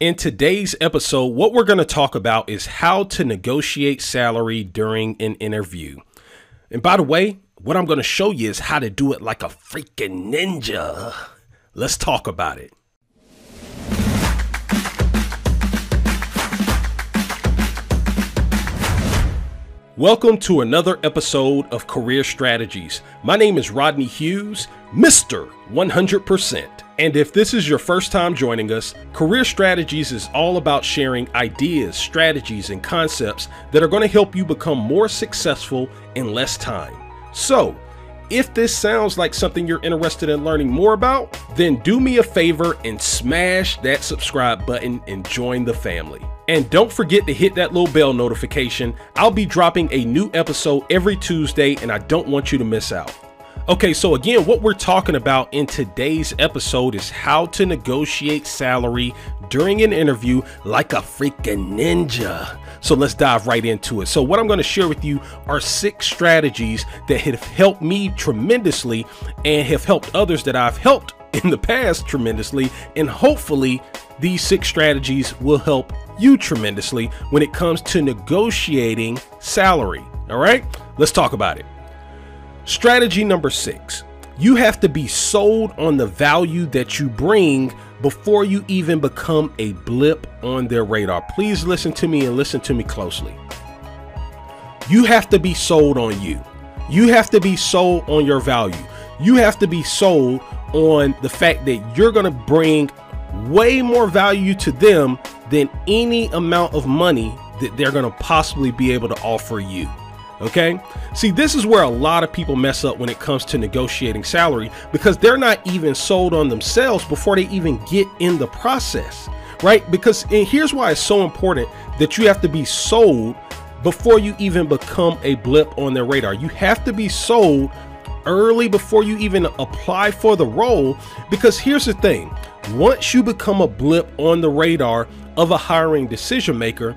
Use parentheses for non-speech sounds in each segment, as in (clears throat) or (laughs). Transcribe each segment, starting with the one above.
In today's episode, what we're going to talk about is how to negotiate salary during an interview. And by the way, what I'm going to show you is how to do it like a freaking ninja. Let's talk about it. Welcome to another episode of Career Strategies. My name is Rodney Hughes, Mr. 100%. And if this is your first time joining us, Career Strategies is all about sharing ideas, strategies, and concepts that are going to help you become more successful in less time. So, if this sounds like something you're interested in learning more about, then do me a favor and smash that subscribe button and join the family. And don't forget to hit that little bell notification. I'll be dropping a new episode every Tuesday and I don't want you to miss out. Okay, so again, what we're talking about in today's episode is how to negotiate salary during an interview like a freaking ninja. So let's dive right into it. So, what I'm going to share with you are six strategies that have helped me tremendously and have helped others that I've helped (laughs) in the past tremendously. And hopefully, these six strategies will help you tremendously when it comes to negotiating salary. All right, let's talk about it. Strategy number six you have to be sold on the value that you bring before you even become a blip on their radar. Please listen to me and listen to me closely. You have to be sold on you. You have to be sold on your value. You have to be sold on the fact that you're going to bring way more value to them than any amount of money that they're going to possibly be able to offer you. Okay. See, this is where a lot of people mess up when it comes to negotiating salary because they're not even sold on themselves before they even get in the process, right? Because here's why it's so important that you have to be sold before you even become a blip on their radar. You have to be sold early before you even apply for the role because here's the thing once you become a blip on the radar of a hiring decision maker,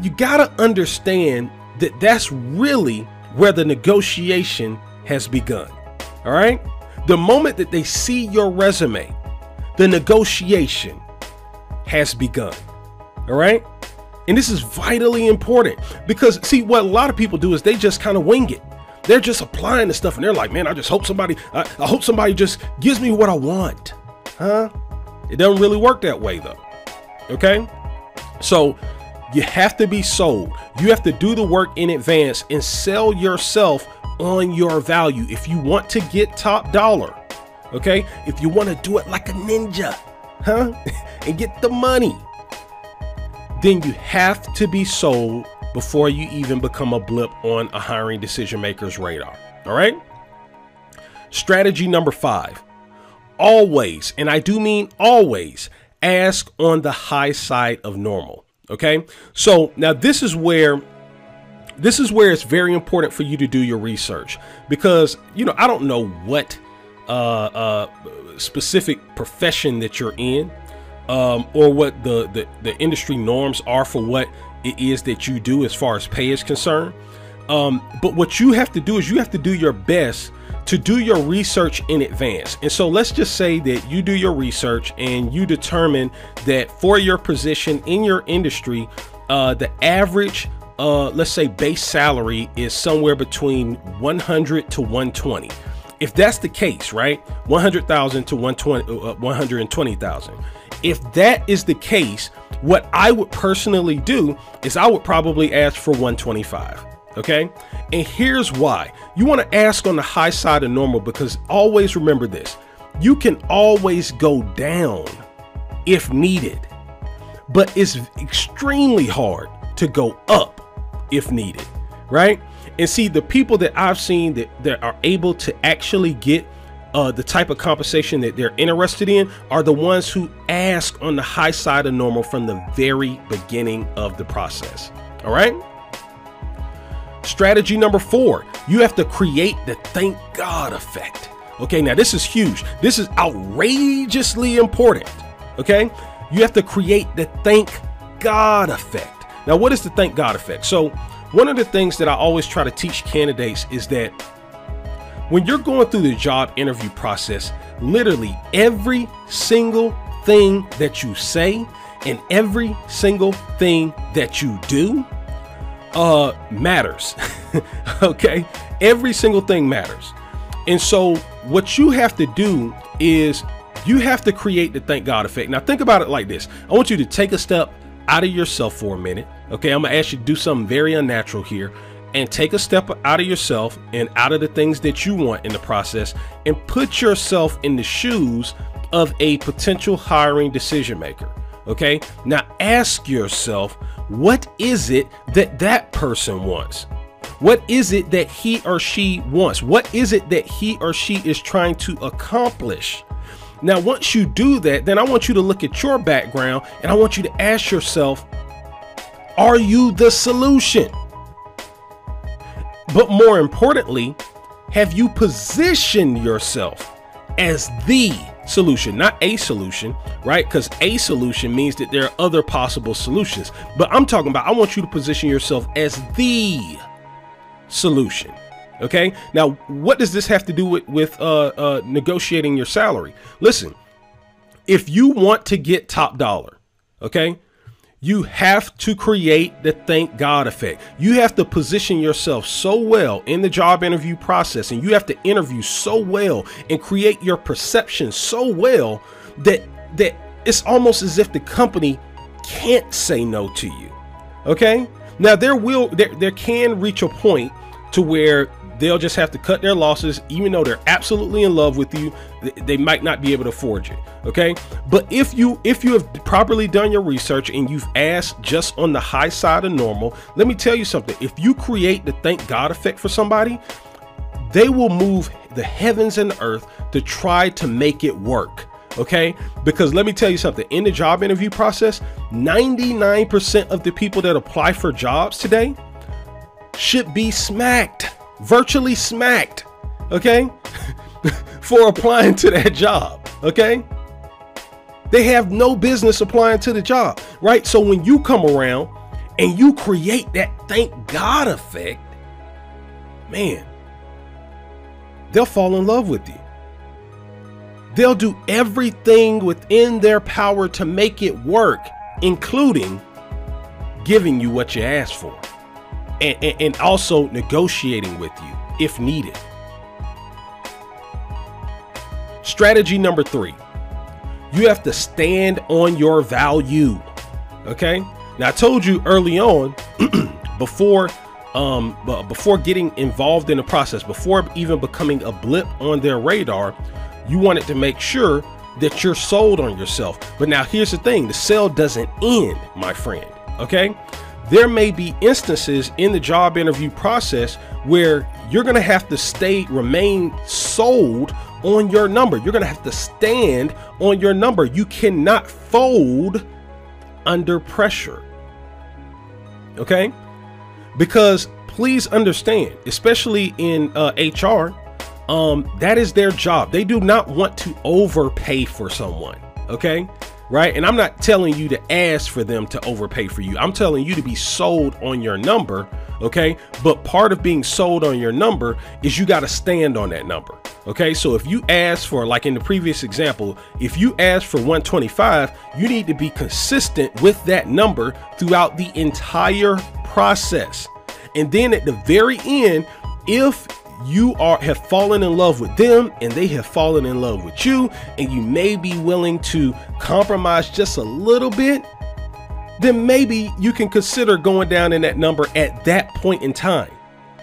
you got to understand that that's really where the negotiation has begun. All right? The moment that they see your resume, the negotiation has begun. All right? And this is vitally important because, see, what a lot of people do is they just kind of wing it. They're just applying the stuff and they're like, man, I just hope somebody, I, I hope somebody just gives me what I want. Huh? It doesn't really work that way though. Okay? So you have to be sold. You have to do the work in advance and sell yourself on your value. If you want to get top dollar, okay? If you want to do it like a ninja, huh? (laughs) and get the money, then you have to be sold before you even become a blip on a hiring decision maker's radar. All right? Strategy number five always, and I do mean always, ask on the high side of normal. Okay. So now this is where this is where it's very important for you to do your research because you know I don't know what uh, uh, specific profession that you're in um, or what the, the the industry norms are for what it is that you do as far as pay is concerned. Um, but what you have to do is you have to do your best to do your research in advance. And so let's just say that you do your research and you determine that for your position in your industry, uh, the average, uh, let's say, base salary is somewhere between 100 to 120. If that's the case, right? 100,000 to 120, uh, 120,000. If that is the case, what I would personally do is I would probably ask for 125. Okay. And here's why you want to ask on the high side of normal because always remember this you can always go down if needed, but it's extremely hard to go up if needed, right? And see, the people that I've seen that, that are able to actually get uh, the type of compensation that they're interested in are the ones who ask on the high side of normal from the very beginning of the process. All right. Strategy number four, you have to create the thank God effect. Okay, now this is huge. This is outrageously important. Okay, you have to create the thank God effect. Now, what is the thank God effect? So, one of the things that I always try to teach candidates is that when you're going through the job interview process, literally every single thing that you say and every single thing that you do uh matters. (laughs) okay? Every single thing matters. And so what you have to do is you have to create the thank God effect. Now think about it like this. I want you to take a step out of yourself for a minute. Okay, I'm gonna ask you to do something very unnatural here and take a step out of yourself and out of the things that you want in the process and put yourself in the shoes of a potential hiring decision maker. Okay, now ask yourself, what is it that that person wants? What is it that he or she wants? What is it that he or she is trying to accomplish? Now, once you do that, then I want you to look at your background and I want you to ask yourself, are you the solution? But more importantly, have you positioned yourself as the solution, not a solution, right? Because a solution means that there are other possible solutions. But I'm talking about, I want you to position yourself as the solution. Okay. Now, what does this have to do with, with uh, uh, negotiating your salary? Listen, if you want to get top dollar, okay, you have to create the thank God effect. You have to position yourself so well in the job interview process, and you have to interview so well and create your perception so well that that it's almost as if the company can't say no to you. Okay? Now there will there, there can reach a point to where they'll just have to cut their losses. Even though they're absolutely in love with you they might not be able to forge it. okay? But if you if you have properly done your research and you've asked just on the high side of normal let me tell you something. If you create the thank god effect for somebody they will move the heavens and earth to try to make it work okay? Because let me tell you something. In the job interview process 99% of the people that apply for jobs today should be smacked virtually smacked, okay, (laughs) for applying to that job, okay? They have no business applying to the job, right? So when you come around and you create that thank God effect, man, they'll fall in love with you. They'll do everything within their power to make it work, including giving you what you asked for and, and, and also negotiating with you if needed. Strategy number three you have to stand on your value. Okay. Now I told you early on, (clears throat) before um before getting involved in the process, before even becoming a blip on their radar, you wanted to make sure that you're sold on yourself. But now here's the thing: the sale doesn't end, my friend. Okay there may be instances in the job interview process where you're going to have to stay remain sold on your number. You're going to have to stand on your number. You cannot fold under pressure okay? Because please understand especially in uh, hr um, that is their job. They do not want to overpay for someone okay right? And I'm not telling you to ask for them to overpay for you. I'm telling you to be sold on your number, okay? But part of being sold on your number is you got to stand on that number. Okay, so if you ask for, like in the previous example, if you ask for 125, you need to be consistent with that number throughout the entire process. And then at the very end, if you are have fallen in love with them and they have fallen in love with you and you may be willing to compromise just a little bit then maybe you can consider going down in that number at that point in time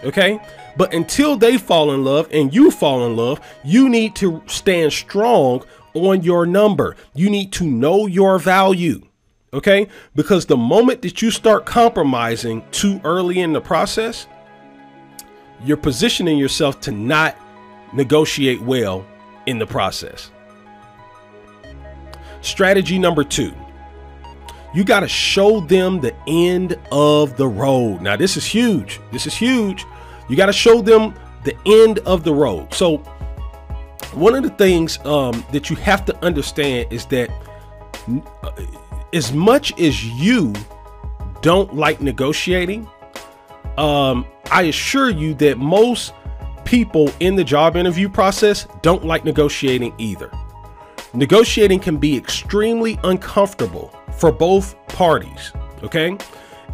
okay? But until they fall in love and you fall in love you need to stand strong on your number. You need to know your value okay? Because the moment that you start compromising too early in the process you're positioning yourself to not negotiate well in the process. Strategy number two you got to show them the end of the road. Now, this is huge. This is huge. You got to show them the end of the road. So, one of the things um, that you have to understand is that uh, as much as you don't like negotiating, um, I assure you that most people in the job interview process don't like negotiating either. negotiating can be extremely uncomfortable for both parties. Okay.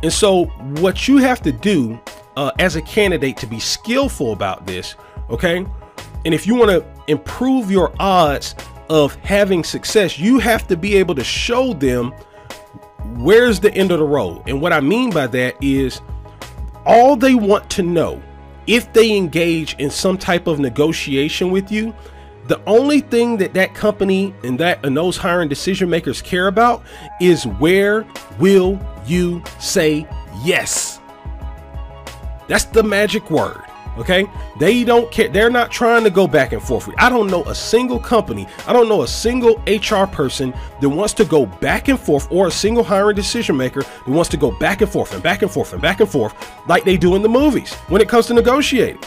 And so, what you have to do uh, as a candidate to be skillful about this, okay, and if you want to improve your odds of having success, you have to be able to show them where's the end of the road. And what I mean by that is all they want to know if they engage in some type of negotiation with you the only thing that that company and that and those hiring decision makers care about is where will you say yes? That's the magic word okay they don't care they're not trying to go back and forth i don't know a single company i don't know a single hr person that wants to go back and forth or a single hiring decision maker that wants to go back and forth and back and forth and back and forth like they do in the movies when it comes to negotiating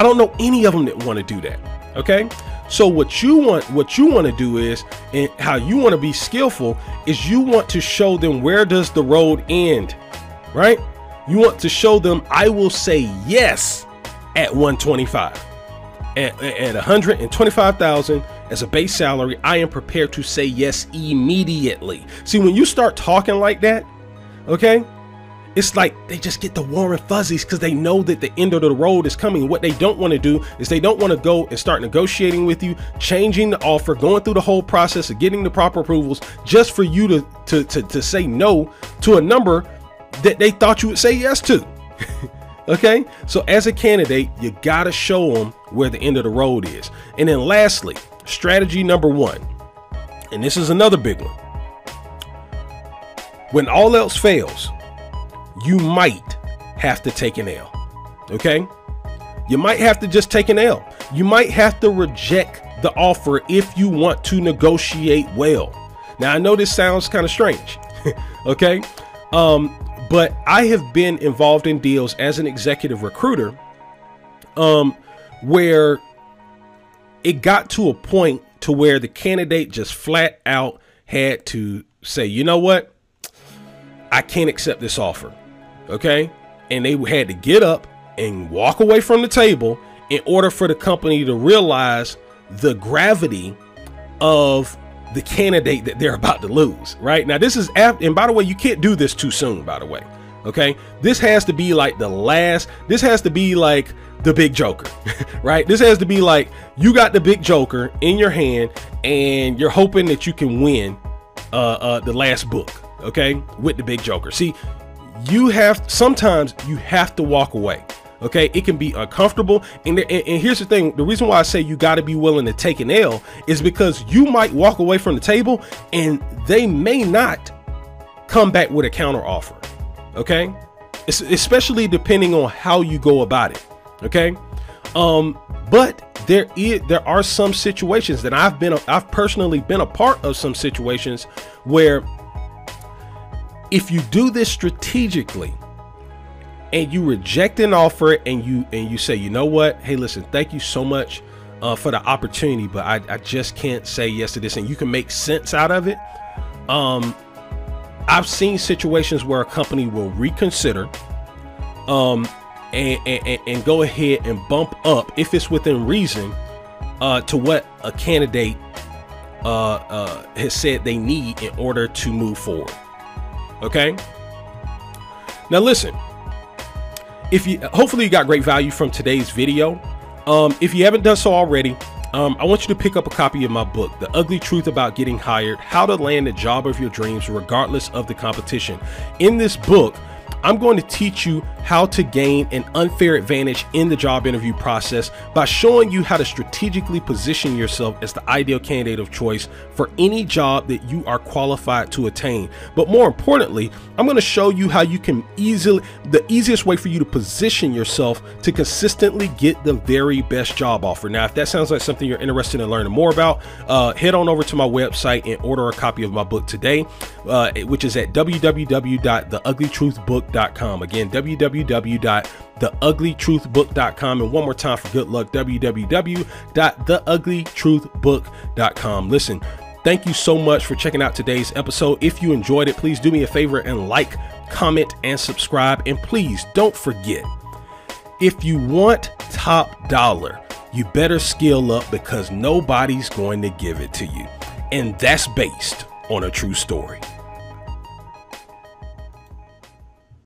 I don't know any of them that want to do that. Okay. So what you want, what you want to do is, and how you want to be skillful is you want to show them where does the road end, right? You want to show them I will say yes at 125. At, at 125,000 as a base salary, I am prepared to say yes immediately. See, when you start talking like that, okay, it's like they just get the warm and fuzzies because they know that the end of the road is coming. What they don't want to do is they don't want to go and start negotiating with you, changing the offer, going through the whole process of getting the proper approvals just for you to to to, to say no to a number that they thought you would say yes to. (laughs) okay, so as a candidate, you gotta show them where the end of the road is. And then lastly, strategy number one, and this is another big one. When all else fails, you might have to take an L. Okay? You might have to just take an L. You might have to reject the offer if you want to negotiate well. Now, I know this sounds kind of strange. (laughs) okay? Um, but I have been involved in deals as an executive recruiter um, where it got to a point to where the candidate just flat out had to say, you know what? I can't accept this offer okay? And they had to get up and walk away from the table in order for the company to realize the gravity of the candidate that they're about to lose, right? Now, this is, after, and by the way, you can't do this too soon, by the way, okay? This has to be like the last, this has to be like the big joker, (laughs) right? This has to be like you got the big joker in your hand and you're hoping that you can win uh, uh, the last book, okay, with the big joker. See, you have sometimes you have to walk away okay? It can be uncomfortable. And, and, and here's the thing. The reason why i say you got to be willing to take an l is because you might walk away from the table and they may not come back with a counter offer okay? It's, especially depending on how you go about it okay? Um but there is there are some situations that i've been i've personally been a part of some situations where if you do this strategically and you reject an offer and you and you say you know what? Hey listen thank you so much uh, for the opportunity but I, I just can't say yes to this and you can make sense out of it. Um i've seen situations where a company will reconsider um and, and, and go ahead and bump up if it's within reason uh, to what a candidate uh, uh, has said they need in order to move forward. Okay. Now listen, if you hopefully you got great value from today's video. Um, if you haven't done so already, um, I want you to pick up a copy of my book, The Ugly Truth About Getting Hired How to Land the Job of Your Dreams Regardless of the Competition. In this book, I'm going to teach you how to gain an unfair advantage in the job interview process by showing you how to strategically position yourself as the ideal candidate of choice for any job that you are qualified to attain. But more importantly, I'm going to show you how you can easily, the easiest way for you to position yourself to consistently get the very best job offer. Now, if that sounds like something you're interested in learning more about, uh, head on over to my website and order a copy of my book today, uh, which is at www.theuglytruthbook.com. Again, www www.theuglytruthbook.com. And one more time for good luck, www.theuglytruthbook.com. Listen, thank you so much for checking out today's episode. If you enjoyed it, please do me a favor and like, comment, and subscribe. And please don't forget if you want top dollar, you better skill up because nobody's going to give it to you. And that's based on a true story.